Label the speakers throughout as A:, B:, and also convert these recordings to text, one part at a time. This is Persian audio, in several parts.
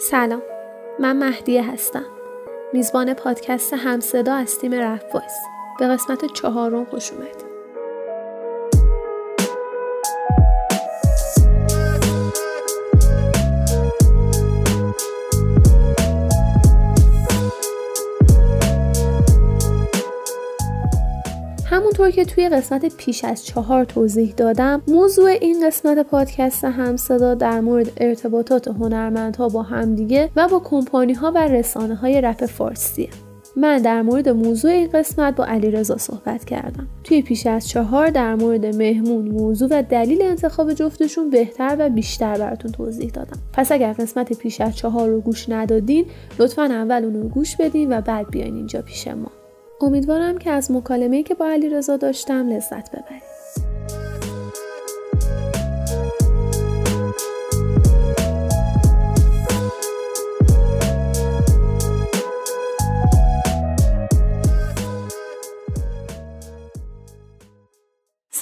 A: سلام من مهدیه هستم. میزبان پادکست همصدا از تیم رفت به قسمت چهارم خوش اومدید. همونطور که توی قسمت پیش از چهار توضیح دادم موضوع این قسمت پادکست همصدا در مورد ارتباطات هنرمندها با همدیگه و با کمپانی ها و رسانه های رپ فارسیه من در مورد موضوع این قسمت با علیرضا صحبت کردم. توی پیش از چهار در مورد مهمون موضوع و دلیل انتخاب جفتشون بهتر و بیشتر براتون توضیح دادم. پس اگر قسمت پیش از چهار رو گوش ندادین لطفا اول اون رو گوش بدین و بعد بیاین اینجا پیش ما. امیدوارم که از مکالمه‌ای که با علیرضا داشتم لذت ببرید.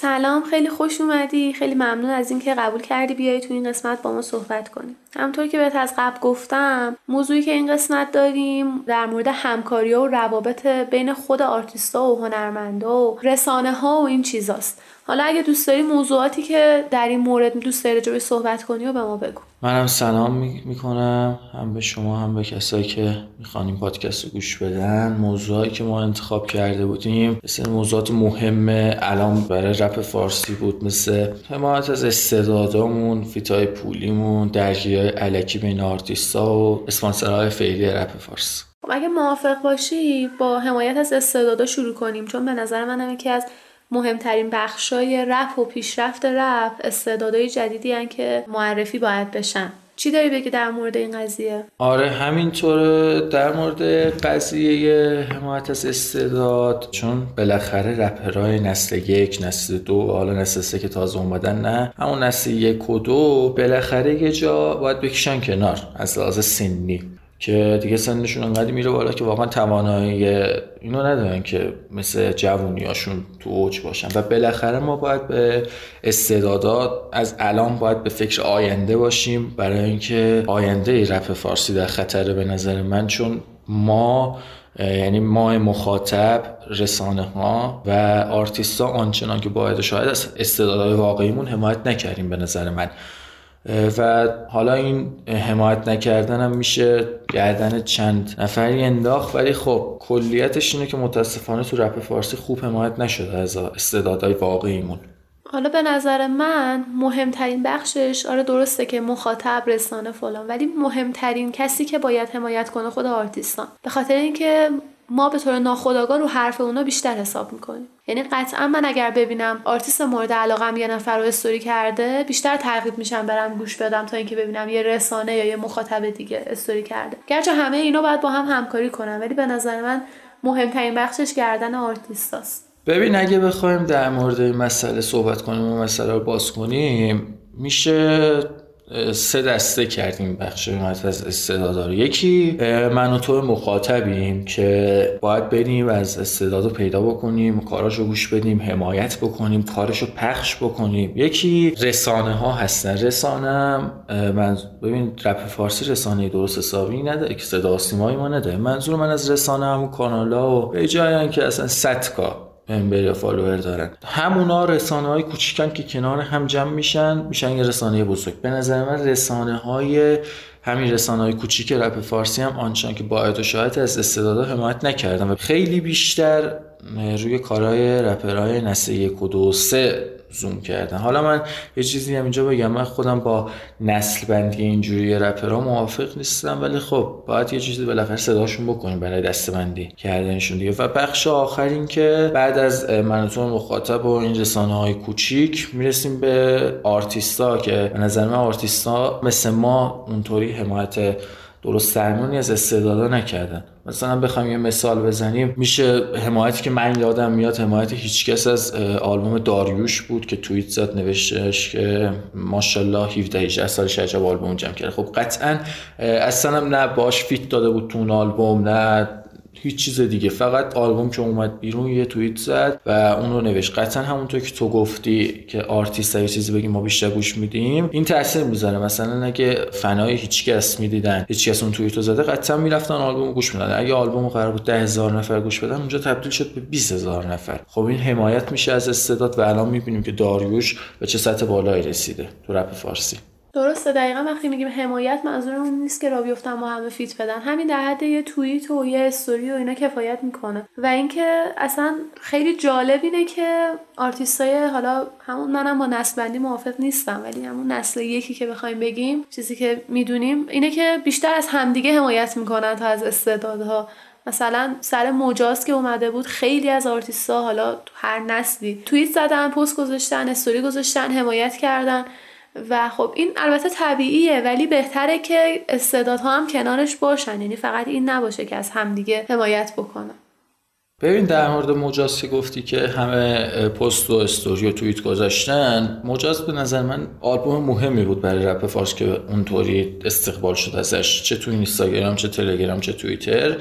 A: سلام خیلی خوش اومدی. خیلی ممنون از اینکه قبول کردی بیای تو این قسمت با ما صحبت کنیم همطور که بهت از قبل گفتم موضوعی که این قسمت داریم در مورد همکاری و روابط بین خود آرتیستا و هنرمندا و رسانه ها و این چیزاست. حالا اگه دوست داری موضوعاتی که در این مورد دوست داری جوی صحبت کنی و به ما بگو.
B: منم سلام می‌کنم. هم به شما هم به کسایی که می‌خوان این پادکست رو گوش بدن. موضوعی که ما انتخاب کرده بودیم مثل موضوعات مهم الان برای رپ فارسی بود مثل حمایت از استعدادامون feat ای پولیمون درگیری الکی بین آرتیستا و اسپانسرهای فعلی رپ فارسی
A: خب اگه موافق باشی با حمایت از استعدادا شروع کنیم. چون به نظر من یکی از مهمترین بخشای رپ و پیشرفت رپ استعدادهای جدیدی هن که معرفی باید بشن. چی داری بگی در مورد این قضیه؟
B: آره همینطور در مورد قضیه حمایت از استعداد چون بالاخره رپرهای نسل یک نسل دو حالا نسل سه که تازه اومدن نه. همون نسل یک و دو بالاخره یه جا باید بکشن کنار از لحاظ سنی. که دیگه سنشون انقدر میره بالا که واقعا توانایی اینو ندارن که مثل جوونیاشون تو اوج باشن. و بالاخره ما باید به استعدادات از الان باید به فکر آینده باشیم. برای اینکه آینده رپ فارسی در خطره به نظر من چون ما یعنی ما مخاطب رسانه ها و آرتیستا آنچنان که باید شاید از استعدادهای واقعیمون حمایت نکردیم به نظر من. و حالا این حمایت نکردن هم میشه گردن چند نفری انداخت. ولی خب کلیتش اینه که متاسفانه تو رپ فارسی خوب حمایت نشده از استعدادهای واقعیمون
A: حالا به نظر من مهمترین بخشش آره درسته که مخاطب رسانه فلان ولی مهمترین کسی که باید حمایت کنه خود آرتیستان. به خاطر اینکه ما به طور ناخودآگاه رو حرف اونا بیشتر حساب می‌کنیم. یعنی قطعا من اگر ببینم آرتیست مورد علاقم یه نفر رو استوری کرده بیشتر ترغیب میشم برم گوش بدم تا اینکه ببینم یه رسانه یا یه مخاطب دیگه استوری کرده. گرچه همه اینا باید با هم همکاری کنن ولی به نظر من مهمترین بخشش گردن آرتیستاست
B: ببین اگه بخوایم در مورد این مسئله صحبت کنیم و مسئله رو باز کنیم میشه سه دسته کردیم بخش حمایت از استعدادا یکی من و تو مخاطبیم که باید بریم از استعداد رو پیدا بکنیم کاراشو گوش بدیم حمایت بکنیم کارشو پخش بکنیم. یکی رسانه ها هستن رسانه من ببین رپ فارسی رسانه درست حسابی نداره که صدا ما نداره منظور من از رسانه همون کانالا و جایی که اصلا صدکا ممبر یا فالوور دارن. همونا رسانه های کوچیکن که کنار هم جمع میشن میشن یه رسانه بزرگ. به نظر من رسانه های همین رسانه های کوچیک رپ فارسی هم آنچنان که باید و شاید از استعدادها حمایت نکردن و خیلی بیشتر روی کارهای رپرهای نسل یک و دو سه زوم کردن. حالا من یه چیزی هم اینجا بگم. من خودم با نسل بندی اینجوری رپرها موافق نیستم ولی خب باید یه چیزی بالاخره صداشون بکنیم برای دسته بندی کردنشون دیگه. و بخش آخر این که بعد از منظور مخاطب و این رسانه های کوچیک می‌رسیم به آرتیستا که به نظر من آرتیستا مثل ما اونطوری حمایت درست درمانی از استعدادا نکردن. مثلا بخوام یه مثال بزنیم. میشه حمایتی که من یادم میاد حمایت هیچکس از آلبوم داریوش بود که توییت زد نوشتش که ماشاءالله 17 18 سالش عجب آلبوم جمع کرده خب قطعا اصلا هم نه باش feat داده بود تو اون آلبوم نه هیچ چیز دیگه. فقط آلبوم که اومد بیرون یه توییت زد و اون رو نوشت. قطعا همونطور که تو گفتی که آرتیست یه چیزی بگیم ما بیشتر گوش میدیم این تاثیر می‌ذاره. مثلا اگه فنای هیچکس می‌دیدن هیچکس اون توییت رو زده قطعا می‌رفتن آلبوم گوش می‌دادن. اگه آلبوم قرار بود 10000 نفر گوش بدن اونجا تبدیل شد به 20000 نفر. خب این حمایت میشه از استعداد و الان می‌بینیم که داریوش به چه سطح بالایی رسیده تو رپ فارسی.
A: درسته دقیقا وقتی میگیم حمایت منظورمون نیست که راه بیفتن با همه feat بدن. همین در حد یه توییت و یه استوری و اینا کفایت می‌کنه. و اینکه اصلا خیلی جالب اینه که آرتیستای حالا همون منم با نسل بندی موافق نیستم ولی همون نسل یکی که بخوایم بگیم چیزی که می‌دونیم اینه که بیشتر از همدیگه حمایت می‌کنن تا از استعدادها. مثلا سر مجاز که اومده بود خیلی از آرتیستا حالا تو هر نسلی توییت زدن پست گذاشتن استوری گذاشتن حمایت کردن. و خب این البته طبیعیه ولی بهتره که استعدادها هم کنارش باشن. یعنی فقط این نباشه که از همدیگه حمایت بکنن.
B: ببین در مورد مجاز گفتی که همه پست و استوری و توییت گذاشتن مجاز به نظر من آلبوم مهمی بود برای رپ فارس که اونطوری استقبال شد ازش. چه تو اینستاگرام چه تلگرام چه توییتر.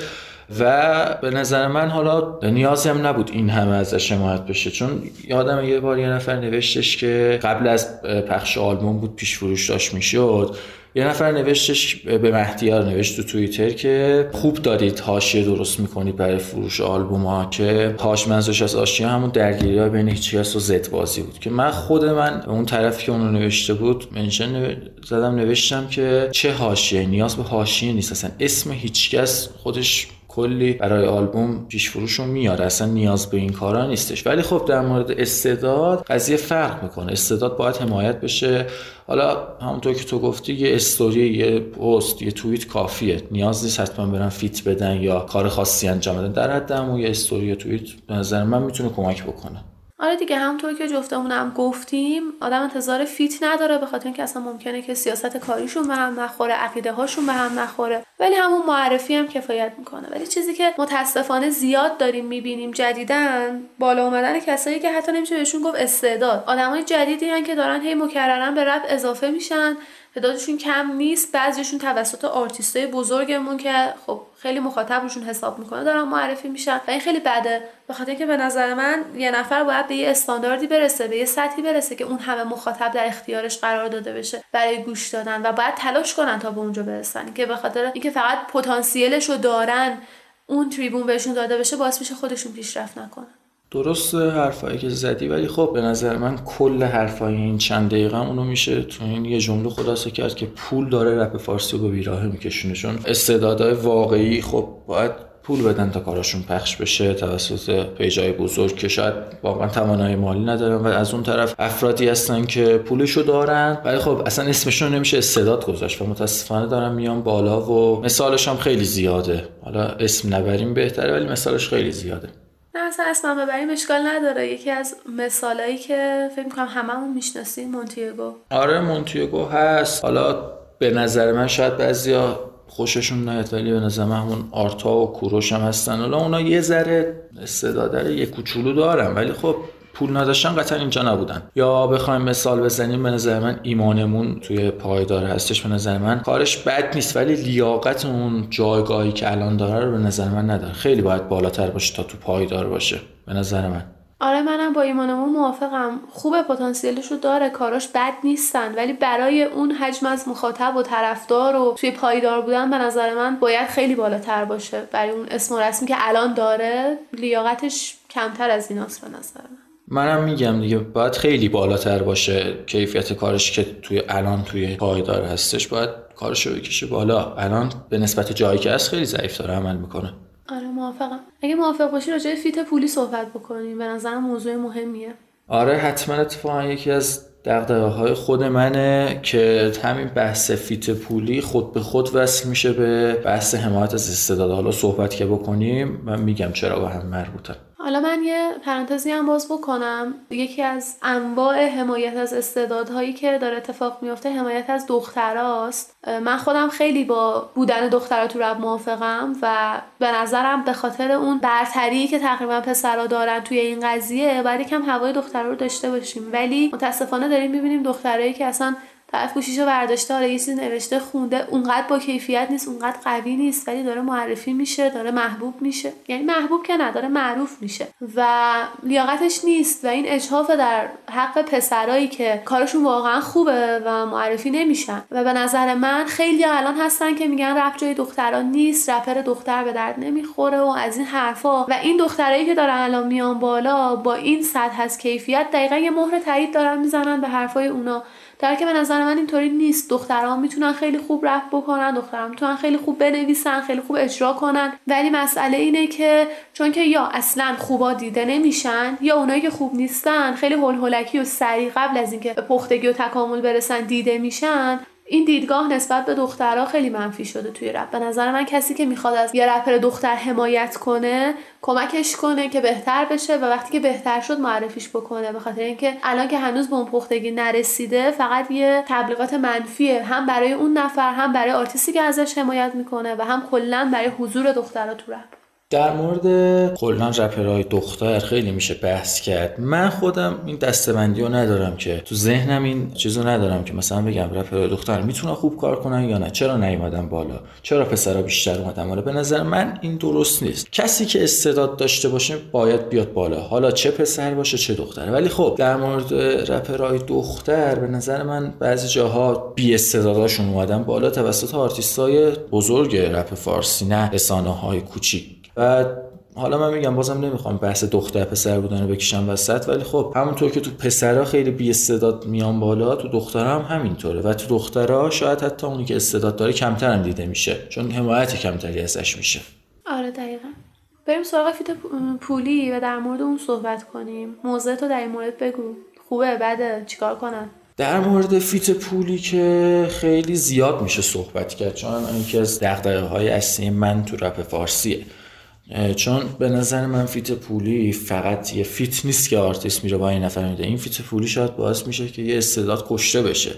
B: و به نظر من حالا نیازی هم نبود این همه ازش حمایت بشه. چون یادم یه بار یه نفر نوشتش که قبل از پخش آلبوم بود پیش فروش داشت می‌شد. یه نفر نوشتش به مهدیار نوشت تو توییتر که خوب دارید حاشیه درست می‌کنید برای فروش آلبوم ها که هاش منظورش از آشیا همون درگیری ها بین هیچکس و زد بازی بود. که من خود من اون طرفی که اونو نوشته بود منشن زدم نوشتم که چه حاشیه نیاز به حاشیه نیست. اصلا اسم هیچکس خودش کلی برای آلبوم پیش فروش رو میاره. اصلا نیاز به این کارا نیستش. ولی خب در مورد استعداد قضیه فرق می‌کنه. استعداد باید حمایت بشه. حالا همونطور که تو گفتی یه استوری یه پست یه توییت کافیه. نیاز نیست حتما برن feat بدن یا کار خاصی انجام بدن. در حد یه استوری یا توییت به نظر من می‌تونه کمک بکنه.
A: آره دیگه همونطور که جفتمونم گفتیم آدم انتظار feat نداره به خاطر اینکه اصلا ممکنه که سیاست کاریشون به هم نخوره عقیده هاشون به هم نخوره. ولی همون معرفی هم کفایت می‌کنه. ولی چیزی که متاسفانه زیاد داریم می‌بینیم جدیدا بالا اومدن کسایی که حتی نمیشه بهشون گفت استعداد. آدمای جدیدی هن که دارن هی مکررن به رپ اضافه میشن. تعدادشون کم نیست بعضیشون توسط آرتیستای بزرگمون که خب خیلی مخاطب روشون حساب می‌کنه دارن معرفی میشن و این خیلی بده. به خاطر که به نظر من یه نفر باید به یه استانداردی برسه به یه سطحی برسه که اون همه مخاطب در اختیارش قرار داده بشه برای گوش دادن و باید تلاش کنن تا به اونجا برسن. که به خاطر اینکه فقط پتانسیلش دارن اون تریبون بهشون داده بشه باعث میشه خودشون پیشرفت نکنن.
B: درست حرفایی که زدی ولی خب به نظر من کل حرفای این چند دقیقه اونو میشه تو این یه جمله خلاصه کرد که پول داره رپ فارسی رو به بیراه میکشونه. چون استعدادهای واقعی خب باید پول بدن تا کاراشون پخش بشه توسط پیجای بزرگ که شاید واقعا توانایی مالی ندارن و از اون طرف افرادی هستن که پولشو دارن. ولی خب اصلا اسمشون نمیشه استعداد گذاشت و متاسفانه دارن میان بالا و مثالش هم خیلی زیاده. حالا اسم نبریم بهتره ولی مثالش خیلی زیاده.
A: نه اصلا اسمم ببریم اشکال نداره. یکی از مثالایی که فکر می‌کنم هممون می‌شناسیم مونتیگو.
B: آره مونتیگو هست. حالا به نظر من شاید بعضیا خوششون نیاد ولی به نظر من همون آرتا و کوروش هم هستن. حالا اونا یه ذره استعداد یه کوچولو دارن. ولی خب پول نداشتن قطعا اینجا نبودن. یا بخوایم مثال بزنیم به نظر من ایمانمون توی پایدار هستش به نظر من. کارش بد نیست ولی لیاقت اون جایگاهی که الان داره رو به نظر من نداره. خیلی باید بالاتر باشه تا تو پایدار باشه به نظر من.
A: آره منم با ایمانمون موافقم. خوب پتانسیلش رو داره. کاراش بد نیستن. ولی برای اون حجم از مخاطب و طرفدار و توی پایدار بودن به نظر من باید خیلی بالاتر باشه. برای اون اسم و رسمی که الان داره لیاقتش کمتر از ایناست به نظر من.
B: منم میگم دیگه باید خیلی بالاتر باشه کیفیت کارش که توی الان توی پایدار هستش. باید کارش رو بکشه بالا. الان به نسبت جایی که هست خیلی ضعیف داره عمل می‌کنه.
A: آره موافقم. اگه موافق باشی راجع فیت پولی صحبت بکنیم. به نظرم موضوع مهمیه.
B: آره حتما اتفاقا یکی از دقدقه های خود منه که همین بحث فیت پولی خود به خود وصل میشه به بحث حمایت از استعداد. حالا صحبت که بکنیم من میگم چرا با هم مربوطه
A: حالا من یه پرانتزی هم باز بکنم. یکی از انواع حمایت از استعدادهایی که داره اتفاق میفته حمایت از دختراست. من خودم خیلی با بودن دخترها تو رب موافقم و به نظرم به خاطر اون برتری که تقریبا پسرها دارن توی این قضیه باید یکم هوای دخترها رو داشته باشیم. ولی متاسفانه داریم می‌بینیم دخترایی که اصلا طرف گوشیشو برداشته حالا یه چیزی نوشته خونده. اونقدر با کیفیت نیست اونقدر قوی نیست ولی داره معرفی میشه داره محبوب میشه. یعنی محبوب که نداره معروف میشه. و لیاقتش نیست و این اجحاف در حق پسرایی که کارشون واقعا خوبه و معرفی نمیشن. و به نظر من خیلی الان هستن که میگن رپ جای دختران نیست رپر دختر به درد نمی‌خوره و از این حرفا. و این دخترایی که دارن الان میان بالا با این سطح از کیفیت دقیقا یه مهر تایید دارن می‌زنن به حرفای اونا. در که به نظر من اینطوری نیست. دخترها می‌تونن خیلی خوب رپ بکنن دخترها می‌تونن خیلی خوب بنویسن خیلی خوب اجرا کنن. ولی مسئله اینه که چون که یا اصلا خوبا دیده نمیشن یا اونایی که خوب نیستن خیلی هول و سریع قبل از اینکه پختگی و تکامل برسن دیده میشن این دیدگاه نسبت به دخترها خیلی منفی شده توی رپ. به نظر من کسی که می‌خواد از یه رپر دختر حمایت کنه کمکش کنه که بهتر بشه و وقتی که بهتر شد معرفیش بکنه. به خاطر اینکه الان که هنوز به اون پختگی نرسیده فقط یه تبلیغات منفیه. هم برای اون نفر هم برای آرتیستی که ازش حمایت می‌کنه و هم کلا برای حضور دخترها تو رپ.
B: در مورد کلا رپرهای دختر خیلی میشه بحث کرد. من خودم این دستبندی رو ندارم که تو ذهنم این چیزو ندارم که مثلا بگم رپرهای دختر می‌تونن خوب کار کنن یا نه. چرا نیومدن بالا؟ چرا پسرها بیشتر اومدن بالا؟ به نظر من این درست نیست. کسی که استعداد داشته باشه باید بیاد بالا. حالا چه پسر باشه چه دختره ولی خب در مورد رپرهای دختر به نظر من بعضی جاها بی استعداداشون اومدن بالا توسط آرتیستای بزرگ رپ فارسی نه رسانه های کوچیک. و حالا من میگم بازم نمی‌خوام بحث دختر پسر بودن رو بکشم وسط ولی خب همونطور که تو پسرها خیلی بی استعداد میان بالا تو دخترها هم همینطوره و تو دخترها شاید حتی اونی که استعداد داره کمتر هم دیده میشه چون حمایت کمتری ازش میشه.
A: آره دقیقا. بریم سراغ feat پولی و در مورد اون صحبت کنیم. موضوع تو در این مورد بگو. خوبه بعد چیکار کنن
B: در مورد feat پولی که خیلی زیاد میشه صحبت کرد چون یکی از های اصلی من تو رپ فارسیه. چون به نظر من feat پولی فقط یه feat نیست که آرتیست میره با این نفر میده. این feat پولی شاید باعث میشه که یه استعداد کشته بشه.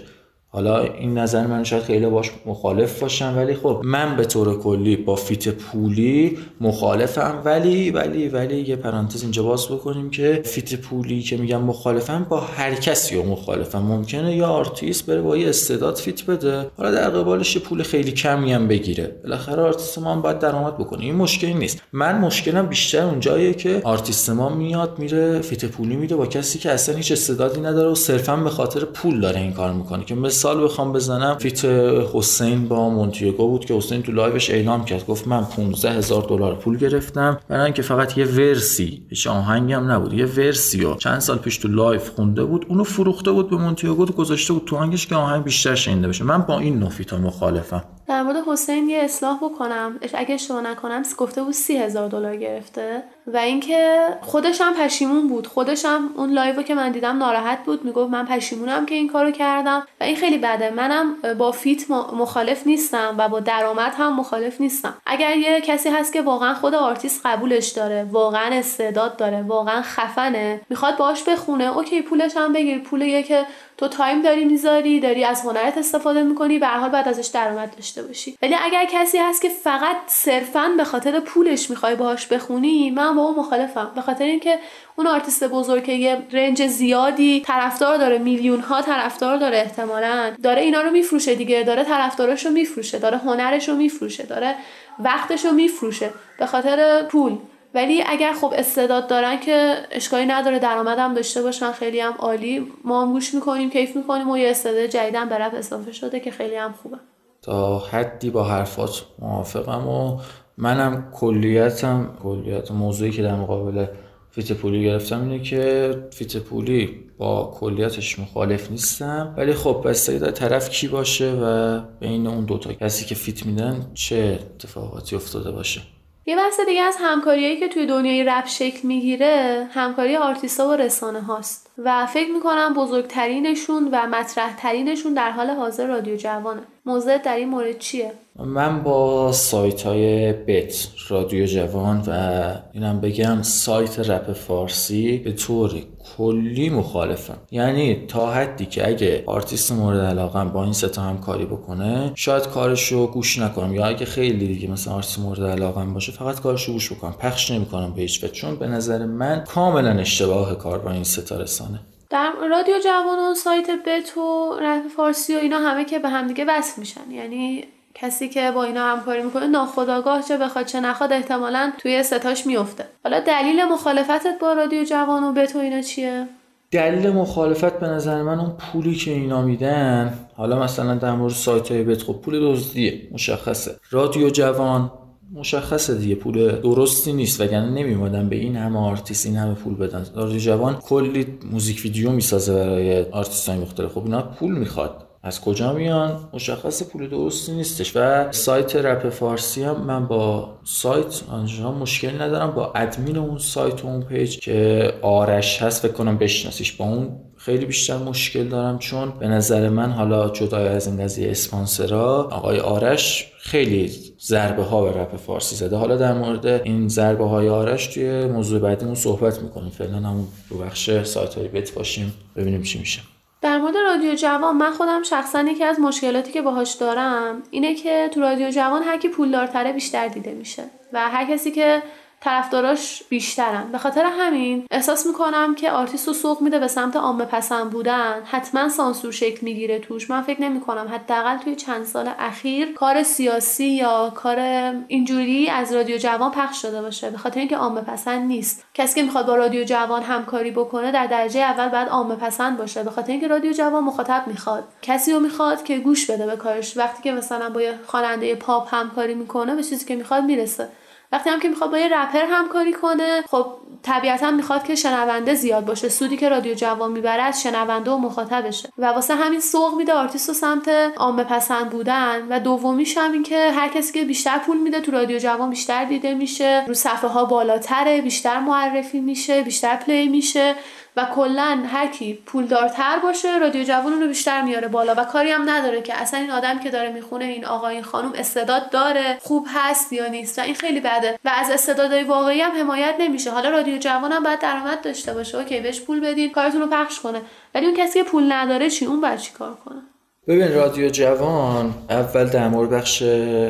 B: حالا این نظر من شاید خیلی باش مخالف باشم ولی خب من به طور کلی با feat پولی مخالفم. ولی ولی ولی یه پرانتز اینجا باز بکنیم که feat پولی که میگم مخالفم با هر کسی و مخالفم. ممکنه یا آرتیست بره با یه استعداد feat بده. حالا در قبالش یه پول خیلی کمی هم بگیره. بالاخره آرتیست ما هم باید درآمد بکنه. این مشکلی نیست. من مشکلم بیشتر اونجاییه که آرتیست ما میاد میره feat پولی میده با کسی که اصلا هیچ استعدادی نداره و صرفا به خاطر پول داره این کار می‌کنه. که مثال بخوام بزنم feat حسین با مونتیگو بود که حسین تو live ش اعلام کرد گفت من 15 هزار دلار پول گرفتم برای اینکه فقط یه verse ی هیچ آهنگی هم نبود یه verse ی و چند سال پیش تو live خونده بود اونو فروخته بود به مونتیگو گذاشته بود تو آهنگش که آهنگ بیشتر شنیده بشه. من با این نوع feat ا مخالفم.
A: در مورد حسین یه اصلاح بکنم. اگه اشتباه نکنم گفته بود سی هزار دلار گرفته. و اینکه خودش هم پشیمون بود. خودش هم اون live که من دیدم ناراحت بود. می‌گفت من پشیمونم که این کارو کردم. و این خیلی بده. منم با feat مخالف نیستم و با درآمد هم مخالف نیستم. اگر یه کسی هست که واقعا خود آرتیست قبولش داره واقعا استعداد داره واقعا خفنه می‌خواد باش بخونه OK پولش هم بگیر. پول که تو time داری می‌ذاری داری از هنرت استفاده می‌کنی به حال بعد ازش درآمد داشته باشی. ولی اگر کسی هست که فقط صرفا به خاطر پولش می‌خوای باهاش بخونی من با اون مخالفم. به خاطر اینکه اون آرتیست بزرگ که یه range زیادی طرفدار داره میلیون ها طرفدار داره احتمالا داره اینا رو میفروشه دیگه. داره طرفدارش رو میفروشه داره هنرش رو میفروشه داره وقتش رو میفروشه. به خاطر پول. ولی اگر خب استعداد دارن که اشکالی نداره درآمدم داشته باشن خیلی هم عالی. ما هم گوش می‌کنیم کیف می‌کنیم و یه استعداد جدیدم به رپ اضافه شده که خیلی هم خوبه.
B: تا حدی با حرفات موافقم و منم کلیتم کلیت موضوعی که در مقابل feat پولی گرفتم اینه که feat پولی با کلیتش مخالف نیستم. ولی خب بستگی داره طرف کی باشه و بین اون دوتا کسی که feat میدن چه اتفاقاتی افتاده باشه؟
A: یه بحث دیگه از همکاریایی که توی دنیای رپ شکل می‌گیره همکاری آرتیستا و رسانه هاست و فکر می‌کنم بزرگترینشون و مطرح ترینشون در حال حاضر رادیو جوانه. موضوع در این مورد چیه؟
B: من با سایت های bet رادیو جوان و اینم بگم سایت رپ فارسی به طور کلی مخالفم. یعنی تا حدی که اگه آرتیست مورد علاقم با این سه تا همکاری بکنه شاید کارشو گوش نکنم. یا اگه خیلی دیگه مثلا آرتیست مورد علاقم باشه فقط کارشو گوش بکنم. پخش نمی‌کنم به هیچ چون به نظر من کاملا اشتباه کار با این سه تا رسانه.
A: در رادیو جوان و سایت bet و رپ فارسی و اینا همه که به همدیگه وصل میشن. یعنی کسی که با اینا همکاری می‌کنه ناخودآگاه چه بخواد چه نخواد احتمالا توی سه تاش میفته حالا دلیل مخالفتت با رادیو جوان و bet اینا چیه؟
B: دلیل مخالفت به نظر من اون پولی که اینا میدن حالا مثلا در مورد سایت های bet خب پول دزدیه مشخصه. رادیو جوان مشخصه دیگه پول درستی نیست وگرنه نمیومدن به این همه آرتیست این همه پول بدن. رادیو جوان کلی موزیک ویدیو می‌سازه برای آرتیست های مختلف. خب اینا پول می‌خواد. از کجا میان؟ مشخص پول درستی نیستش و سایت رپ فارسی هم من با سایت آنجا مشکل ندارم با ادمین اون سایت و اون page که آرش هست فکر کنم بشناسیش. با اون خیلی بیشتر مشکل دارم چون به نظر من حالا جدای از این قضیه اسپانسرا آقای آرش خیلی ضربه ها به رپ فارسی زده. حالا در مورد این ضربه های آرش توی موضوع بعدیمون صحبت می‌کنیم. فعلا همون رو بخش سایت های bet باشیم ببینیم چی میشه.
A: در مورد رادیو جوان من خودم شخصا یکی از مشکلاتی که باهاش دارم اینه که تو رادیو جوان هر کی پولدارتره بیشتر دیده میشه و هر کسی که طرفداراش بیشترن. به خاطر همین احساس می‌کنم که آرتیست رو سوق میده به سمت عامه پسند بودن. حتما سانسور شکل می‌گیره توش. من فکر نمی‌کنم. حداقل توی چند سال اخیر کار سیاسی یا کار اینجوری از رادیو جوان پخش شده باشه. به خاطر اینکه عامه پسند نیست. کسی که می‌خواد با رادیو جوان همکاری بکنه در درجه اول باید عامه پسند باشه. به خاطر اینکه رادیو جوان مخاطب می‌خواد. کسی رو می‌خواد که گوش بده به کارش. وقتی که مثلا با خواننده پاپ همکاری می‌کنه به چیزی که می‌خواد می‌رسه. وقتی هم که می‌خواد با یه رپر همکاری کنه خب طبیعتا می‌خواد که شنونده زیاد باشه. سودی که رادیو جوان می‌بره از شنونده و مخاطبشه. و واسه همین سوق میده آرتیست و سمت عامه پسند بودن. و دومیش هم این که هر کسی که بیشتر پول میده تو رادیو جوان بیشتر دیده میشه. رو صفحه ها بالاتره بیشتر معرفی میشه بیشتر play میشه. و کلا هر کی پولدارتر باشه رادیو جوان رو بیشتر میاره بالا و کاری هم نداره که اصلا این آدم که داره می‌خونه این آقا این خانم استعداد داره خوب هست یا نیست و این خیلی بده و از استعدادهای واقعی هم حمایت نمیشه. حالا رادیو جوان هم باید درآمد داشته باشه. OK بهش پول بدین کارتون رو پخش کنه. ولی اون کسی که پول نداره چی؟ اون باید چیکار کنه؟
B: ببین رادیو جوان اول در مورد بخش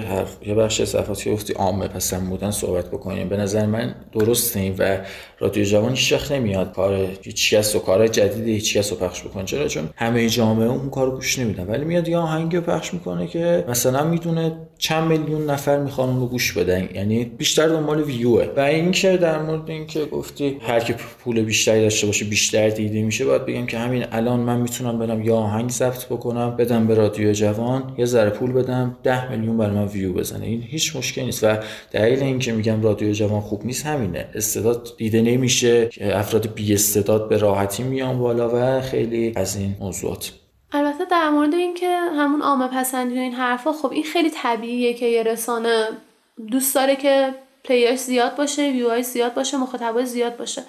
B: حرف یه بخش صفاتی گفتی عامه پسند بودن صحبت بکنیم. به نظر من درست نیم و رادیو جوان هیچ نمیاد کار هیچ کس و کار جدیدی هیچ کس رو پخش بکنه. چرا؟ چون همه جامعه اون کارو گوش نمیدن. ولی میاد یه آهنگی رو پخش می‌کنه که مثلا می‌دونه چند میلیون نفر می‌خوان اون رو گوش بدن. یعنی بیشتر دنبال ویوه و اینکه در مورد اینکه گفتی هر کی پول بیشتری داشته باشه بیشتر دیده میشه باید بگم که همین الان من می‌تونم برم یا آهنگ ضبط بکنم بدم به رادیو جوان یه ذره پول بدم 10 میلیون برای من ویو بزنه. این هیچ مشکلی نیست. و دلیل اینکه میگم رادیو جوان خوب نیست همینه. استعداد دیده نمیشه افراد بی استعداد به راحتی میان بالا و خیلی از این موضوعات.
A: البته در مورد اینکه همون عامه پسندی و این حرفا خب این خیلی طبیعیه که یه رسانه دوست داره که پلیرش زیاد باشه ویوهای زیاد باشه مخاطبای زیاد باشه.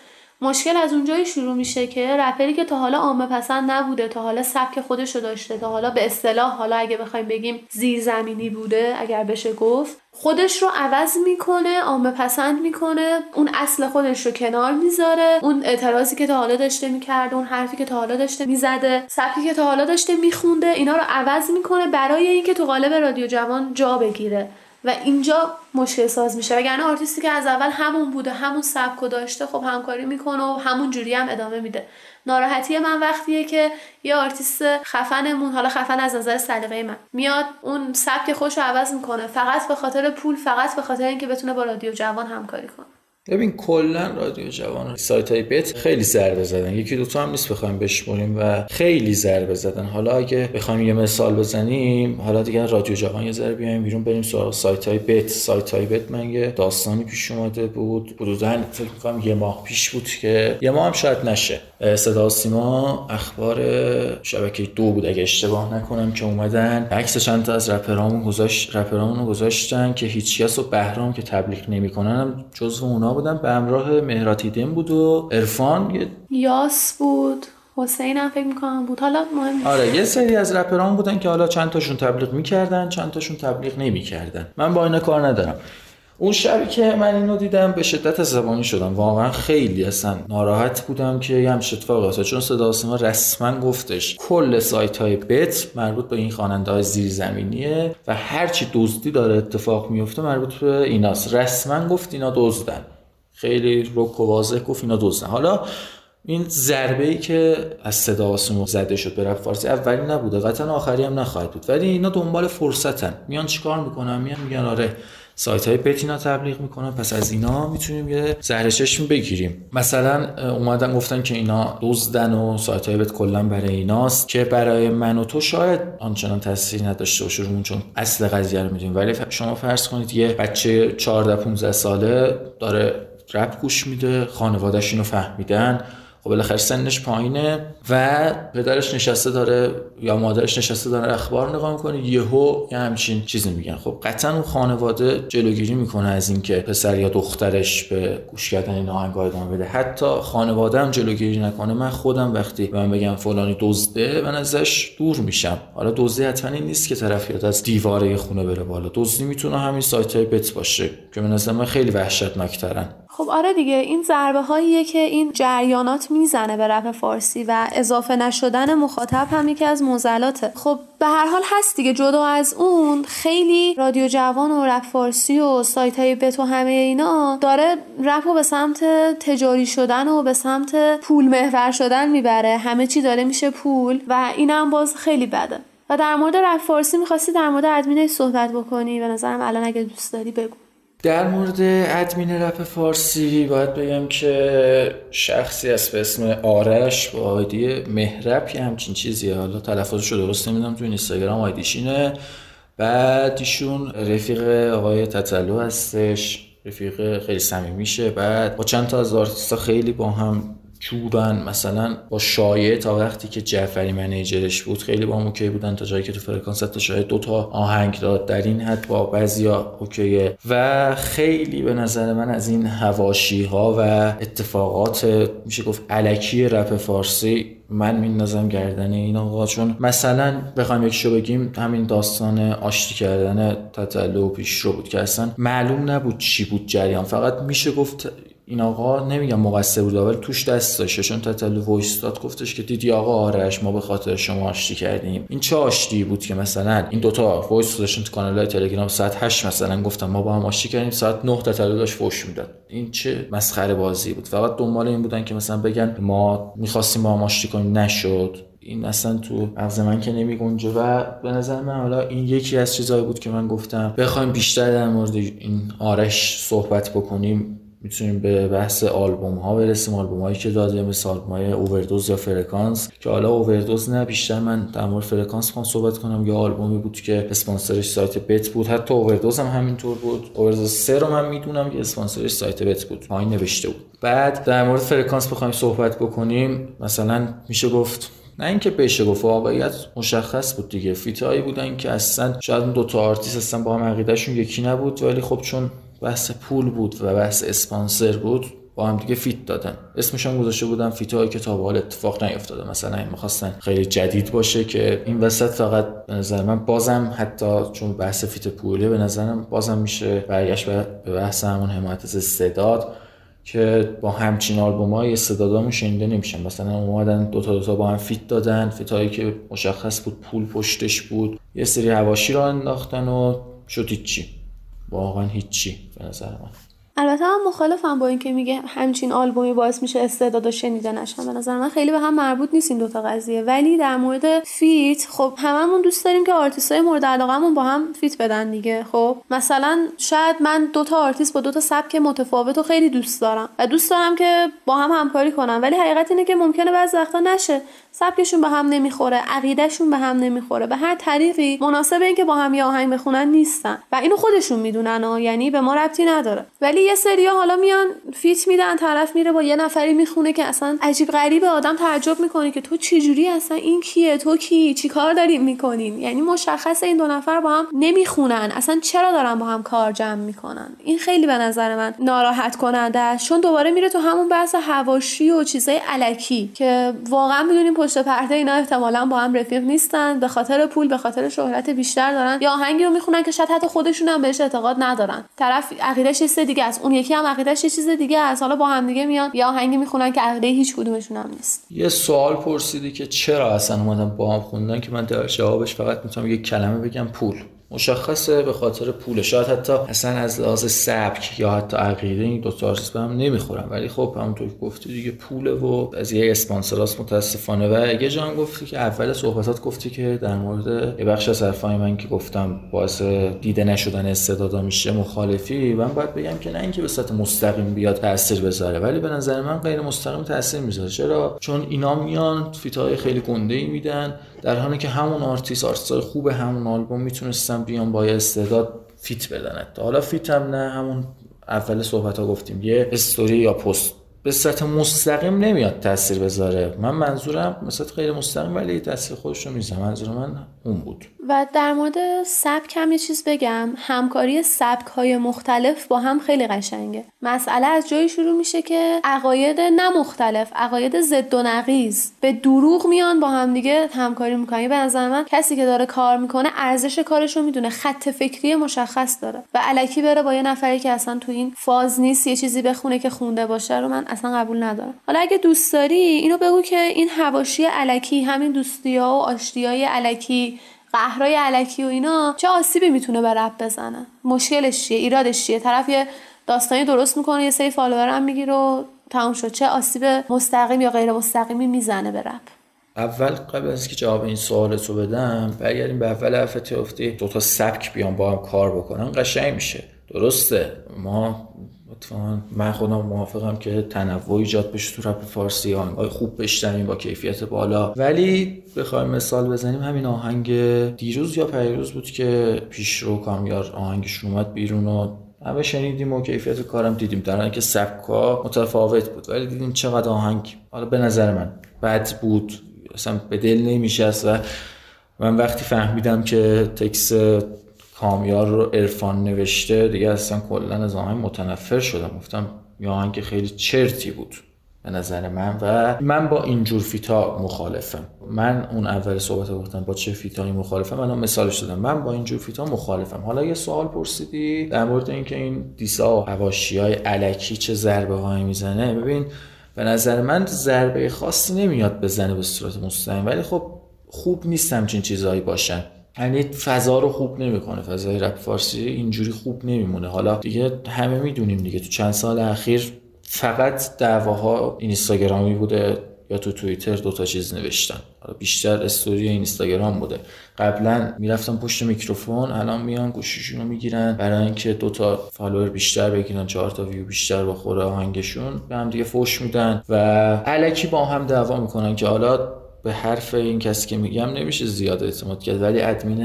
A: مشکل از اونجایی شروع میشه که رپری که تا حالا عامه پسند نبوده تا حالا سبک خودش رو داشته تا حالا به اصطلاح حالا اگه بخوایم بگیم زیرزمینی بوده اگر بشه گفت خودش رو عوض می‌کنه عامه پسند می‌کنه اون اصل خودش رو کنار می‌ذاره اون اعتراضی که تا حالا داشته می‌کرده اون حرفی که تا حالا داشته می‌زده سبکی که تا حالا داشته میخونده اینا رو عوض می‌کنه برای اینکه تو قالب رادیو جوان جا بگیره. و اینجا مشکل ساز میشه. وگرنه آرتیستی که از اول همون بوده همون سبک داشته خب همکاری می‌کنه و همون جوری هم ادامه میده. ناراحتی من وقتیه که یه آرتیست خفنمون حالا خفن از نظر سلیقه من میاد اون سبک خودش رو عوض می‌کنه. فقط به خاطر پول فقط به خاطر اینکه بتونه با رادیو جوان همکاری کنه.
B: ببین کلا رادیو جوان سایت های bet خیلی ضربه زدن. یکی دوتا هم نیست بخوایم بشمریم و خیلی ضربه زدن. حالا اگه بخوایم یه مثال بزنیم حالا دیگه رادیو جوان یه ذره بیایم بیرون بریم سراغ سایت های bet. سایت های bet من داستانی پیش اومده بود. حدودا فکر می‌کنم یه ماه پیش بود که یه ماه هم شاید نشه. صدا سیما اخبار شبکه دو بود. اگه اشتباه نکنم که اومدن. عکس چند تا از رپرامون گذاشت رپرامون گذاشتن که هیچ و بهرام که تبلیغ نمی‌کنن جزو اونا بودن به همراه مهراتیدن بود و عرفان
A: یاس بود حسین هم فکر می‌کنم بود. حالا مهم
B: آره یه سری از رپران بودن که حالا چند تاشون تبلیغ می‌کردن چند تاشون تبلیغ نمی‌کردن. من با اینا کار ندارم. اون شبی که من اینو دیدم به شدت زبانی شدم. واقعا خیلی اصلا ناراحت بودم که یه همش اتفاق چون صدا سیما رسما گفتش کل سایت های بت مربوط به این خواننده های زیرزمینیه و هرچی دزدی داره اتفاق میفته مربوط به ایناست. رسما گفت اینا دزدن. خیلی رک و واضح گفت اینا دزدن حالا این ضربه ای که از صدا آسمو زده شد به فارسی اولی نبوده قطعا آخری هم نخواهد بود. ولی اینا دنبال فرصتن. میان چیکار می‌کنن؟ میان میگن آره سایت های بتینا تبلیغ می‌کنن. پس از اینا می‌تونیم یه زهر چشم بگیریم. مثلا اومدن گفتن که اینا دزدن و سایت های بت کلا برای ایناست که برای من و تو شاید آنچنان تاثیر نداشته باشه رومون چون اصل قضیه رو می‌دونیم. ولی شما فرض کنید یه بچه 14 15 ساله داره رپ گوش میده خانوادهش اینو فهمیدن. خب بالاخره سنش پایینه و پدرش نشسته داره یا مادرش نشسته داره اخبار نگاه می‌کنه یهو یه همچین چیزی میگن. خب قطعا اون خانواده جلوگیری می‌کنه از اینکه پسر یا دخترش به گوش کردن این آهنگ ادامه بده. حتی خانواده هم جلوگیری نکنه. من خودم وقتی به من بگم فلانی دزده من ازش دور میشم. حالا دزدی حتما این نیست که طرف یاد از دیواره خونه بره بالا. دزدی می‌تونه همین سایت های بت باشه که نظر من خیلی وحشتناکترن.
A: خب آره دیگه این ضربه هاییه که این جریانات می‌زنه به رپ فارسی و اضافه نشدن مخاطب هم یکی از موزلاته خب به هر حال هست دیگه جدا از اون خیلی رادیو جوان و رپ فارسی و سایت های بت و همه اینا داره رپ رو به سمت تجاری شدن و به سمت پول محور شدن می‌بره. همه چی داره میشه پول و اینم باز خیلی بده. و در مورد رپ فارسی می‌خواستی در مورد ادمینش صحبت بکنی؟ به نظرم الان اگه دوست داری بگو.
B: در مورد ادمین رپ فارسی باید بگم که شخصی است به اسم آرش با ID مهرب یه همچین چیزیه حالا تلفظش رو درست نمی‌دونم تو اینستاگرام ID ش اینه بعد ایشون رفیق آقای تتلو هستش. رفیق خیلی صمیمیشه. بعد با چند تا از آرتیستا خیلی با هم خوبن مثلا با شایع تا وقتی که جعفری manager ش بود خیلی با هم OK بودن تا جایی که تو فرکانس تا شاید دو تا آهنگ داد در این حد با بعضیا OK ه. و خیلی به نظر من از این حواشی ها و اتفاقات میشه گفت الکی رپ فارسی من میندازم گردن این آقا. چون مثلا بخوایم یکشو بگیم همین داستان آشتی کردن تتلو و پیشرو بود که اصلا معلوم نبود چی بود جریان. فقط میشه گفت این آقا نمیگم مقصر بود ولی توش دست داشته. چون تتلو voice داد گفتش که دیدی آقا آرش ما به خاطر شما آشتی کردیم. این چه آشتی بود که مثلا این دوتا voice داشتن تو کانال تلگرام ساعت 8 مثلا گفتم ما با هم آشتی کردیم ساعت 9 تتلو داشت فوش می‌داد. این چه مسخره بازی بود. فقط دنبال این بودن که مثلا بگن ما می‌خواستیم با هم آشتی کنیم نشد. این اصلا تو مغز من که نمی گنجه و به نظر من حالا این یکی از چیزهایی بود که من گفتم بخوایم بیشتر در مورد این آرش صحبت بکنیم. می‌تونیم به بحث آلبوم ها برسیم. آلبوم هایی که داده مثل آلبوم های اووردوز یا فرکانس که حالا اووردوز نه بیشتر من در مورد فرکانس خواهم صحبت کنم. یا آلبومی بود که اسپانسرش سایت bet بود. حتی اووردوز هم همینطور بود. اووردوز سه رو من می‌دونم که اسپانسرش سایت bet بود. پایین نوشته بود. بعد در مورد فرکانس بخوایم صحبت بکنیم. مثلا میشه گفت نه اینکه بشه گفت واقعیت مشخص بود دیگه. feat ایی بودن که اصلا شاید اون دو تا آرتیست اصلا با هم عقیدهشون یکی نبود. ولی خب چون بحث پول بود و بحث اسپانسر بود با هم دیگه feat دادن. اسمش هم گذاشته بودن feat هایی که تا به حال اتفاق نیفتاده مثلا این می‌خواستن خیلی جدید باشه که این وسط فقط به نظر من بازم حتی چون بحث feat پوله به نظرم بازم میشه برگشت به بحث همون حمایت از استعداد که با همچین آلبوم های استعدادامون شنیده نمیشن. مثلا اومدن دوتا دوتا با هم feat دادن. feat هایی که مشخص بود پول پشتش بود. یه سری حواشی رو انداختن و شد چی واقعا هیچی به نظر من.
A: البته هم مخالفم با اینکه میگه همچین آلبومی باعث میشه استعداد شنیده نشن به نظر من خیلی به هم مربوط نیست این دوتا قضیه. ولی در مورد feat خب هممون دوست داریم که آرتیست های مورد علاقهمون با هم feat بدن دیگه. خب مثلا شاید من دوتا آرتیست با دوتا سبک متفاوت و خیلی دوست دارم. و دوست دارم که با هم همکاری کنم. ولی حقیقت اینه که ممکنه بعضی وقتا نشه. سبکشون به هم نمی‌خوره عقیدهشون به هم نمی‌خوره. به هر طریقی مناسب اینکه با هم یه آهنگ بخونن نیستن. و اینو خودشون می‌دونن و یعنی به ما ربطی نداره. ولی یه سریا حالا میان فیت میدن طرف میره با یه نفری می‌خونه که اصلا عجیب غریب آدم تعجب می‌کنه که تو چی جوری اصلا این کیه تو کی چی کار داریم می‌کنین؟ یعنی مشخص این دو نفر با هم نمی‌خونن. اصلا چرا دارن با هم کار جمع می‌کنن؟ این خیلی به نظر من ناراحت کننده است. چون دوباره میره تو همون بحث هواشی و چیزای علکی که واقعا می‌دونیم پشت پرده اینا احتمالا با هم رفیق نیستن. به خاطر پول به خاطر شهرت بیشتر دارن. یا آهنگی رو می‌خونن که شاید حتی خودشون هم بهش اعتقاد ندارن. طرف عقیدهش چیز دیگه است. اون یکی هم عقیدهش چیز دیگه است. حالا با هم دیگه میان. یا آهنگی می‌خونن که عقیده هیچ کدومشون هم نیست.
B: یه سوال پرسیدی که چرا اصلا اومدن با هم خوندن که من در جوابش فقط می‌تونم یک کلمه بگم پول. مشخصه به خاطر پول. شاید حتی اصلا از لحاظ سبک یا حتی عقیده این دو تا به هم نمی‌خورن. ولی خب همونطور که گفتی دیگه پوله و از یه اسپانسراست متاسفانه. و یه جان گفتی که اول صحبتات گفتی که در مورد یه بخش از حرفای من که گفتم باعث دیده نشدن استعدادا میشه مخالفی من باید بگم که نه اینکه به صورت مستقیم بیاد تاثیر بذاره ولی به نظر من غیر مستقیم تاثیر می‌ذاره. چرا؟ چون اینا میان فیتای خیلی گنده ای میدن. در حالی که همون آرتیست آرتیست خوب همون آلبوم می‌تونستن بیان با استعداد feat بدن حالا feat هم نه همون اول صحبت ها گفتیم. یه استوری یا پست به صورت مستقیم نمیاد تاثیر بذاره. من منظورم مثلا غیر مستقیم ولی تاثیر خودش رو می‌زنم منظور من اون بود.
A: و در مورد سبک هم یه چیز بگم. همکاری سبک های مختلف با هم خیلی قشنگه. مسئله از جایی شروع میشه که عقاید نه مختلف عقاید ضد و نقیض به دروغ میان با هم دیگه همکاری می‌کنن. به نظر من کسی که داره کار می‌کنه ارزش کارش رو می‌دونه خط فکری مشخص داره. و الکی بره با یه نفری که اصلا تو این فاز نیست یه چیزی بخونه که خونده باشه رو من اصلا قبول ندارم. حالا اگه دوست داری اینو بگو که این حواشی علکی همین دوستی ها و آشتی علکی قهرای علکی و اینا چه آسیبی می‌تونه به رب بزنه؟ مشکلش چیه؟ ایرادش چیه؟ طرف یه داستانی درست می‌کنه یه سری فالوور هم می‌گیره و تموم شد. چه آسیب مستقیم یا غیر مستقیمی می‌زنه به رب
B: اول قبل از که جواب این سوالت رو بدم برگردیم به اول حرفت افتی دو تا سبک بیان با هم کار بکنن قشنگ میشه. درسته. ما اتفاقا من خودم موافقم که تنوع ایجاد بشه تو رپ فارسی. آهنگای خوب بشنویم با کیفیت بالا. ولی بخوایم مثال بزنیم همین آهنگ دیروز یا پیروز بود که پیشرو کامیار آهنگش اومد بیرون و همه شنیدیم و کیفیت کارم دیدیم. در که سبکا متفاوت بود. ولی دیدیم چقدر آهنگ حالا به نظر من بد بود. اصلا به دل نمیشه و من وقتی فهمیدم که تکس کامیار رو عرفان نوشته. دیگه اصلا کلا از آهنگ متنفر شدم. گفتم یه آهنگ خیلی چرتی بود به نظر من و من با اینجور فیتا مخالفم. من اون اول صحبت گفتم با چه فیتایی مخالفم؟ من مثالش دادم. من با اینجور فیتا مخالفم. حالا یه سوال پرسیدی در مورد اینکه این دیسا و حواشی های علکی چه ضربه هایی می‌زنه؟ ببین به نظر من ضربه خاصی نمیاد بزنه به صورت مستقیم. ولی خب خوب نیست همچین چیزهایی باشن. یعنی فضا رو خوب نمی‌کنه. فضای رپ فارسی اینجوری خوب نمیمونه. حالا دیگه همه می‌دونیم دیگه. تو چند سال اخیر فقط دعواها اینستاگرامی بوده یا تو توییتر دو تا چیز نوشتن. حالا بیشتر استوری اینستاگرام بوده. قبلا می‌رفتن پشت میکروفون الان میان گوشیشون رو می‌گیرن. برای اینکه دو تا follower بیشتر بگیرن چهار تا ویو بیشتر بخوره آهنگشون به هم دیگه فوش میدن. و الکی با هم دعوا می‌کنن که حالا به حرف این کسی که میگم نمیشه زیاد اعتماد کرد ولی ادمین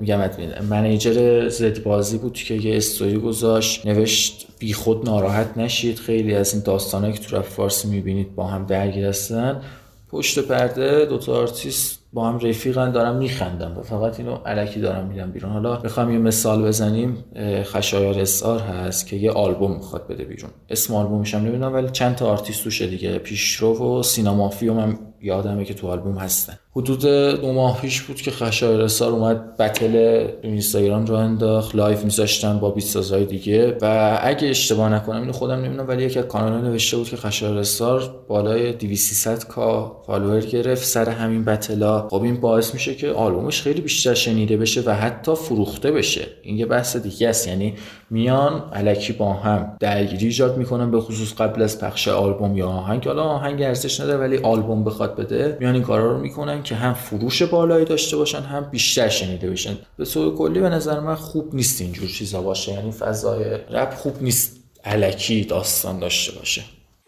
B: میگم admin manager زد بازی بود که یه استوری گذاشت نوشت بی خود ناراحت نشید خیلی از این داستانایی که تو رپ فارسی می‌بینید با هم درگیر هستن. پشت پرده دوتا آرتیست با هم رفیقن دارن میخندن و فقط اینو الکی دارن میدن بیرون. حالا بخوام یه مثال بزنیم. خشایار SR هست که یه آلبوم می‌خواد بده بیرون. اسم آلبومش هم نمی‌دونم ولی چند تا آرتیست توشه دیگه پیشرو و سینا مافی من یادمه که تو آلبوم هستن. حدود دو ماه پیش بود که خشایار SR اومد battle اینستاگرام رو انداخت. live میذاشتن با beat سازهای دیگه. و اگه اشتباه نکنم اینو خودم نمی‌دونم ولی یکی از کانال نوشته بود که خشایار SR بالای 2300 K follower گرفت سر همین battle ا خب این باعث میشه که آلبومش خیلی بیشتر شنیده بشه و حتی فروخته بشه. این یه بحث دیگه است. یعنی میان الکی با هم درگیری ایجاد می‌کنن به خصوص قبل از پخش آلبوم یا آهنگ. حالا آهنگ ارزش نداره ولی آلبوم بخواد بده میان این کارا رو می‌کنن که هم فروش بالایی داشته باشن هم بیشتر شنیده بشن. به صورت کلی به نظر من خوب نیست اینجور چیزا باشه. یعنی فضای رپ خوب نیست. الکی داستان داشته باشه.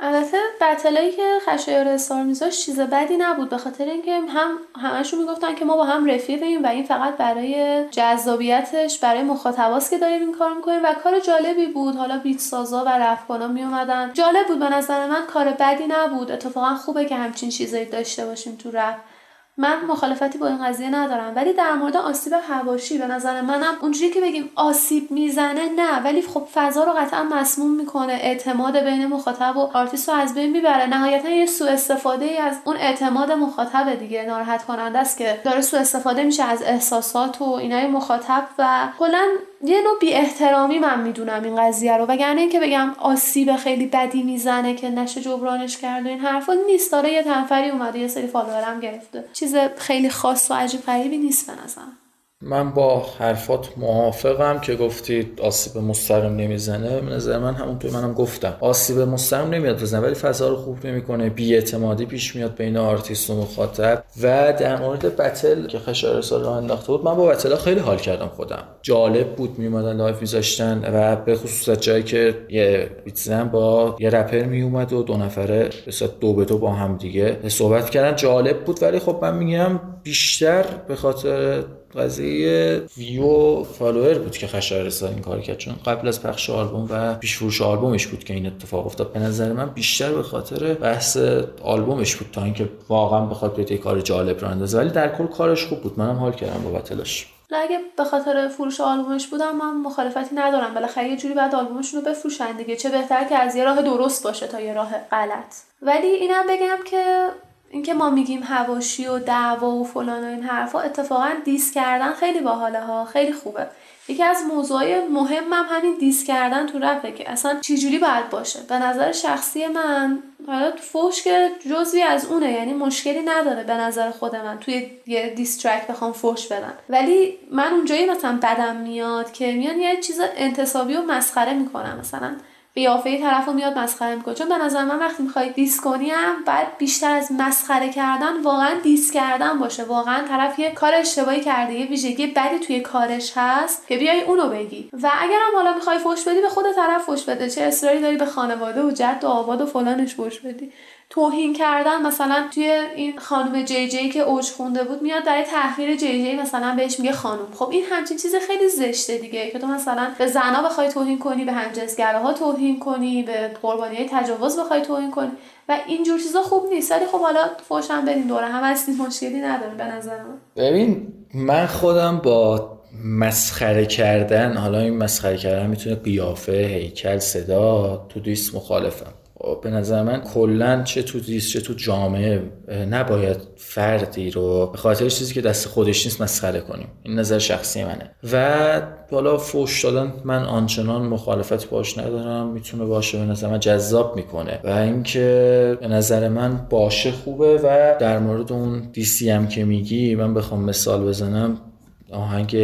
A: البته battle ایی که خشایار SR میذاشت چیز بدی نبود به خاطر اینکه هم همشون می‌گفتن که ما با هم رفیقیم و این فقط برای جذابیتش برای مخاطباست که داریم این کار می‌کنیم و کار جالبی بود. حالا beat سازا و رپکنا میومدن جالب بود به نظر من کار بدی نبود. اتفاقا خوبه که همچین چیزایی داشته باشیم تو رپ من مخالفتی با این قضیه ندارم ولی در مورد آسیب حواشی به نظر منم اونجوری که بگیم آسیب می‌زنه نه ولی خب فضا رو قطعا مسموم می‌کنه اعتماد بین مخاطب و آرتیست رو از بین می‌بره. نهایتا یه سوء استفاده ای از اون اعتماد مخاطب دیگه ناراحت کننده است که داره سوء استفاده میشه از احساسات و اینای مخاطب و کلا یه نوع بی احترامی من می‌دونم این قضیه رو وگرنه اینکه بگم آسیب خیلی بدی می‌زنه که نشه جبرانش کرد و این حرفا نیست. داره یه تنفری اومده یه سری follower م گرفته. چیز خیلی خاص و عجیب غریبی نیست به نظرم.
B: من با حرفات موافقم که گفتید آسیب مستقیم نمی‌زنه. به نظر من همونطور منم گفتم. آسیب مستقیم نمیاد بزنه ولی فضا رو خوب نمی‌کنه. بی‌اعتمادی پیش میاد بین آرتیست و مخاطب. و در مورد battle که خشایار SR راه انداخته بود من با battle خیلی حال کردم خودم. جالب بود میومدن live میذاشتن و به خصوص جایی که یه beat زن با یه رپر میومد و دو نفره دو به دو با هم دیگه صحبت کردن. جالب بود ولی خب من میگم بیشتر به خاطر قضیه view follower بود که خشایار SR این کار کرد. چون قبل از پخش آلبوم و پیشفروش آلبومش بود که این اتفاق افتاد. به نظر من بیشتر به خاطر بحث آلبومش بود تا اینکه واقعا بخواد بیاد کار جالب راه بندازه. ولی در کل کارش خوب بود. منم حال کردم با battle ش.
A: اگه به خاطر فروش آلبومش بودم من مخالفتی ندارم. بالاخره یه جوری بعد آلبومشون رو بفروشن دیگه. چه بهتر که از یه راه درست باشه تا یه راه غلط. ولی اینم بگم که اینکه ما میگیم هواشی و دعوا و فلان و این حرفا اتفاقا دیس کردن خیلی باحاله ها خیلی خوبه. یکی از موضوعای مهمم همین دیس کردن تو رفه که اصلا چجوری باید باشه. به نظر شخصی من حالا فوش که جزوی از اونه یعنی مشکلی نداره به نظر خود من توی یه دیسترک بخوام فوش بدن ولی من اونجایی مثلا بدم میاد که میان یه چیز انتصابی و مسخره می‌کنم مثلا قیافه طرف رو میاد مسخره می‌کنه. چون به نظر من وقتی می‌خوای دیس کنی هم بعد بیشتر از مسخره کردن واقعا دیس کردن باشه. واقعا طرف یه کار اشتباهی کرده یه ویژگی بدی توی کارش هست که بیای اونو بگی. و اگرم حالا می‌خوای فوش بدی به خود طرف فوش بده. چه اصراری داری به خانواده و جد و آباد و فلانش فوش بدی. توهین کردن مثلا توی این خانم جی جی که اوج خونده بود میاد در تحقیر جی جی مثلا بهش میگه خانم. خب این همچین چیز خیلی زشته دیگه. که تو مثلا به زنا بخوای توهین کنی به همجنسگراها توهین کنی به قربانی تجاوز بخوای توهین کنی. و اینجور چیزا خوب نیست. ولی خب حالا فوشم بدین دوره. هم هستیم مشکلی نداره به نظر من.
B: ببین من خودم با مسخره کردن حالا این مسخره کردن می‌تونه قیافه هیکل صدا تو دیست مخالفم. به نظر من کلا چه تو دیست چه تو جامعه نباید فردی رو به خاطر چیزی که دست خودش نیست مسخره کنیم. این نظر شخصی منه. و بالا فوش دادن من آنچنان مخالفت باش ندارم. می‌تونه باشه به نظر من جذاب می‌کنه. و اینکه به نظر من باشه خوبه و در مورد اون دیسی هم که میگی من بخوام مثال بزنم. آهنگ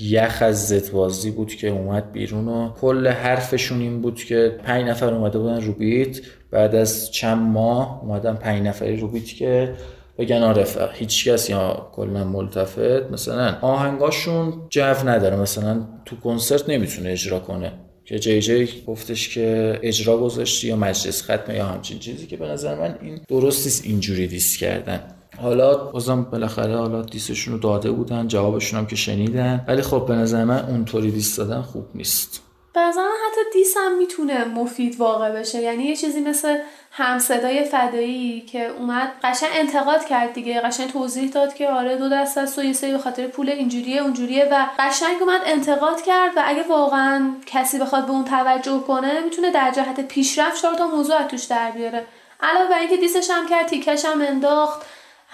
B: یخ از زتوازی بود که اومد بیرون و کل حرفشون این بود که پنج نفر اومده بودن روبیت بعد از چند ماه اومدن پنج نفری روبیت که بگن آره هیچ کس یا کلا ملتفت. مثلا آهنگاشون جو نداره. مثلا تو کنسرت نمی‌تونه اجرا کنه. که جی جی گفتش که اجرا گذاشتی یا مجلس ختمه یا همچین چیزی که به نظر من این درست نیست اینجوری دیس کردن. حالا بازم بالاخره حالا دیسشون رو داده بودن جوابشون هم که شنیدن. ولی خب به نظر من اونطوری دیس دادن خوب نیست.
A: به نظر حتی دیس هم می‌تونه مفید واقع بشه. یعنی یه چیزی مثل همصدای فدایی که اومد قشن انتقاد کرد دیگه. قشن توضیح داد که آره دو دست از و یه سری به خاطر پول اینجوریه اونجوریه و قشنگ اومد انتقاد کرد و اگه واقعا کسی بخواد به اون توجه کنه می‌تونه در جهت پیشرفت چهار تا موضوع توش در بیاره. علاوه بر اینکه دیسش هم کرد تیکش هم انداخت.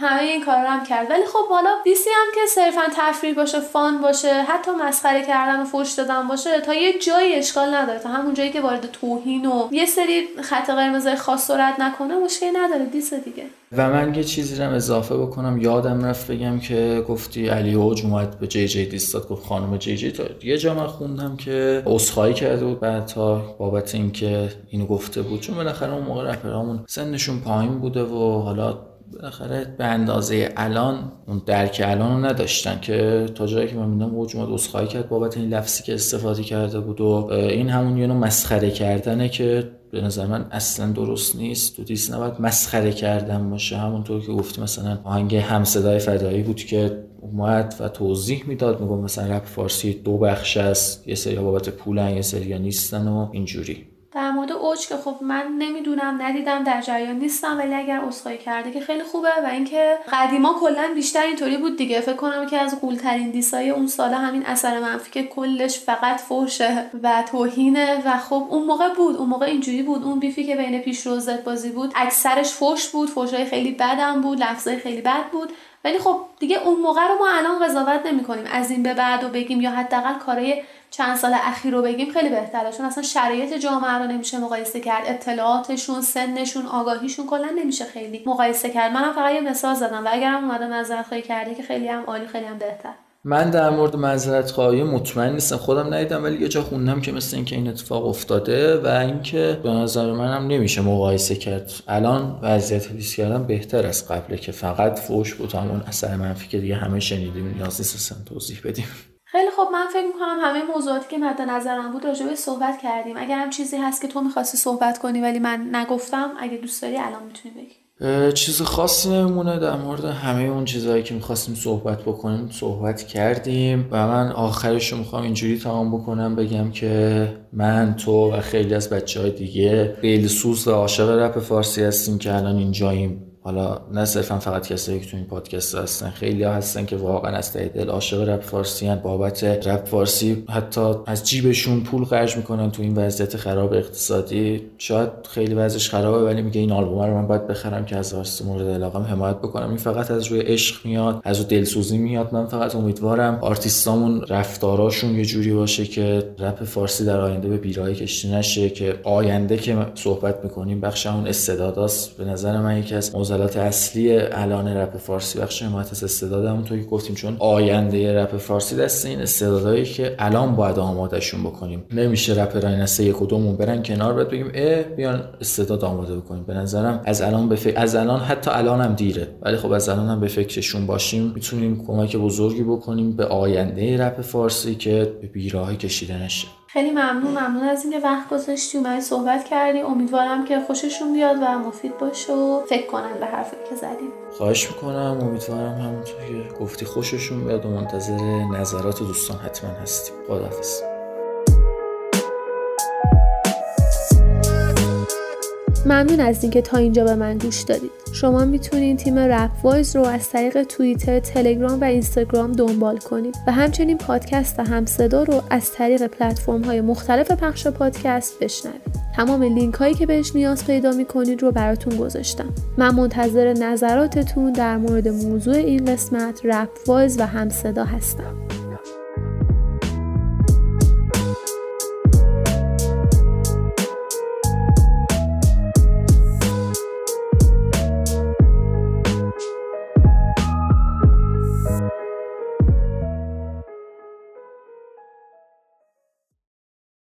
A: همه این کار هم کرد. ولی خب حالا دیسی هم که صرفا تفریح باشه فان باشه حتی مسخره کردن و فوش دادن باشه تا یه جایی اشکال نداره. تا همون جایی که وارد توهین و یه سری خط قرمز خاص سرعت نکنه مشکلی نداره. دیس دیگه.
B: و من یه چیزی رو اضافه بکنم یادم رفت بگم که گفتی علی اوج اومد به جی جی دیستاد گفت خانم جی جی. تا یه جا من خوندم که عذرخواهی کرده بود بعد تا بابت اینکه اینو گفته بود. چون بالاخره اون موقع رپرامون سنشون پایین بوده و حالا بالاخره به اندازه الان اون درک الان رو نداشتن که تا جایی که من می‌دونم اوج اومد اسخای کرد بابت این لفظی که استفاده کرده بود و این همون یه نوع مسخره کردنه که به نظر من اصلا درست نیست. تو دیس نباید مسخره کردن باشه. همونطور که گفتی مثلا آهنگ همصدای فدایی بود که اومد و توضیح می‌داد. میگم مثلا رپ فارسی دو بخش است. یه سری بابت پولن یه سری نیستن و اینجوری.
A: در مورد اوج که خب من نمی‌دونم ندیدم در جریان نیستم ولی اگر اسخای کرده که خیلی خوبه و اینکه قدیما کلا بیشتر اینطوری بود دیگه. فکر کنم که از قولترین دیسای اون سال همین اثر منفی که کلش فقط فوشه و توهینه و خب اون موقع بود اون موقع اینجوری بود. اون بیفی که بین پیش روزت بازی بود اکثرش فوش بود فوشای خیلی بدم بود لفظای خیلی بد بود. ولی خب دیگه اون موقع رو ما الان قضاوت نمی کنیم از این به بعد و بگیم یا حداقل کارهای چند سال اخیر رو بگیم خیلی بهتره چون اصلا شرایط جامعه رو نمیشه مقایسه کرد. اطلاعاتشون سنشون آگاهیشون کلا نمیشه خیلی مقایسه کرد. منم فقط یه مثال زدم و اگرم اومده نظر خیلی کرده که خیلی هم عالی خیلی هم بهتر.
B: من در مورد معذرت خواهی مطمئن نیستم. خودم ندیدم ولی یه جا خوندم که مثل اینکه این اتفاق افتاده و اینکه به نظر منم نمیشه مقایسه کرد. الان وضعیت لیست کردن بهتر از قبله که فقط فوش بود همون اثر منفی که دیگه همه شنیدیم. نیاز نیست توضیح بدیم.
A: خیلی خب من فکر می‌کنم همه موضوعاتی که مد نظرم بود راجع صحبت کردیم. اگر هم چیزی هست که تو می‌خواستی صحبت کنی ولی من نگفتم اگه دوست داری الان می‌تونی بگی.
B: چیز خاصی نمونه در مورد همه اون چیزهایی که می‌خواستیم صحبت بکنیم صحبت کردیم و من آخرش رو می‌خوام اینجوری تمام بکنم بگم که من تو و خیلی از بچه های دیگه خیلی سوز و عاشق رپ فارسی هستیم که الان اینجاییم. حالا نه صرفا فقط کسایی که تو این پادکست هستن خیلی ها هستن که واقعا از ته دل عاشق رپ فارسی هن بابت رپ فارسی حتی از جیبشون پول خرج می‌کنن تو این وضعیت خراب اقتصادی. شاید خیلی وضعش خرابه ولی میگه این آلبوم رو من باید بخرم که از واسه مورد علاقم حمایت بکنم. این فقط از روی عشق میاد از روی دلسوزی میاد. من فقط امیدوارم آرتیستامون رفتاراشون یه جوری باشه که رپ فارسی در آینده به بیراهی کشته نشه که آینده که صحبت می‌کنیم بخش اون استعداداست. به نظر من یکی از معضلات اصلی الان رپ فارسی بخش حمایت از استعداد همونطور که گفتیم چون آینده رپ فارسی دست این استعدادایی که الان باید آمادهشون بکنیم. نمیشه رپرای نسل یک و دومون برن کنار بعد بگیم اه بیان استعداد آماده بکنیم. به نظرم از الان به فکر از الان حتی الان هم دیره. ولی خب از الان هم به فکرشون باشیم. می‌تونیم کمک بزرگی بکنیم به آینده رپ فارسی که به بیراهی کشیده نشه.
A: خیلی ممنون ممنون از اینکه وقت گذاشتی اومدی صحبت کردی. امیدوارم که خوششون بیاد و مفید باشه و فکر کنن به حرفی که زدیم.
B: خواهش می‌کنم. امیدوارم همونطور که گفتی خوششون بیاد و منتظر نظرات دوستان حتما هستیم. خداحافظ.
A: ممنون از اینکه تا اینجا به من گوش دادید شما می‌تونید تیم رپ وایز رو از طریق توییتر، تلگرام و اینستاگرام دنبال کنید و همچنین پادکست هم صدا رو از طریق پلتفرم های مختلف پخش پادکست بشنوید. تمام لینک هایی که بهش نیاز پیدا می‌کنید رو براتون گذاشتم. من منتظر نظراتتون در مورد موضوع این قسمت رپ وایز و هم صدا هستم.